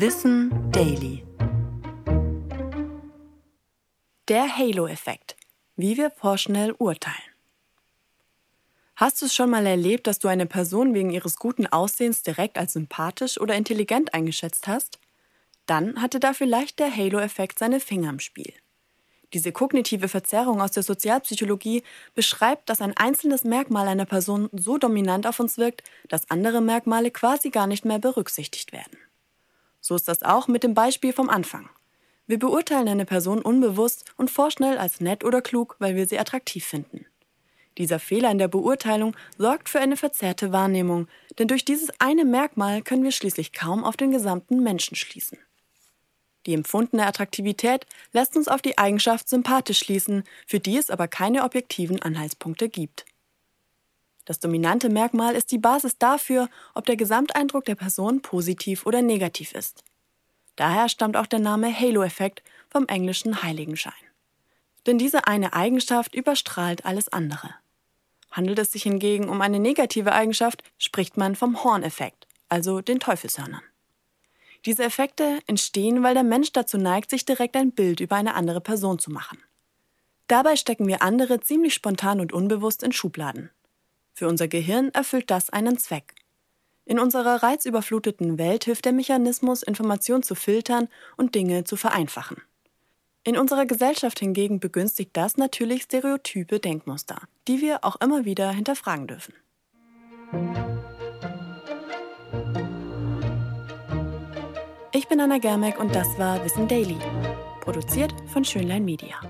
Wissen Daily. Der Halo-Effekt. Wie wir vorschnell urteilen. Hast du es schon mal erlebt, dass du eine Person wegen ihres guten Aussehens direkt als sympathisch oder intelligent eingeschätzt hast? Dann hatte da vielleicht der Halo-Effekt seine Finger im Spiel. Diese kognitive Verzerrung aus der Sozialpsychologie beschreibt, dass ein einzelnes Merkmal einer Person so dominant auf uns wirkt, dass andere Merkmale quasi gar nicht mehr berücksichtigt werden. So ist das auch mit dem Beispiel vom Anfang. Wir beurteilen eine Person unbewusst und vorschnell als nett oder klug, weil wir sie attraktiv finden. Dieser Fehler in der Beurteilung sorgt für eine verzerrte Wahrnehmung, denn durch dieses eine Merkmal können wir schließlich kaum auf den gesamten Menschen schließen. Die empfundene Attraktivität lässt uns auf die Eigenschaft sympathisch schließen, für die es aber keine objektiven Anhaltspunkte gibt. Das dominante Merkmal ist die Basis dafür, ob der Gesamteindruck der Person positiv oder negativ ist. Daher stammt auch der Name Halo-Effekt vom englischen Heiligenschein. Denn diese eine Eigenschaft überstrahlt alles andere. Handelt es sich hingegen um eine negative Eigenschaft, spricht man vom Horn-Effekt, also den Teufelshörnern. Diese Effekte entstehen, weil der Mensch dazu neigt, sich direkt ein Bild über eine andere Person zu machen. Dabei stecken wir andere ziemlich spontan und unbewusst in Schubladen. Für unser Gehirn erfüllt das einen Zweck. In unserer reizüberfluteten Welt hilft der Mechanismus, Informationen zu filtern und Dinge zu vereinfachen. In unserer Gesellschaft hingegen begünstigt das natürlich stereotype Denkmuster, die wir auch immer wieder hinterfragen dürfen. Ich bin Anna Germeck und das war Wissen Daily, produziert von Schönlein Media.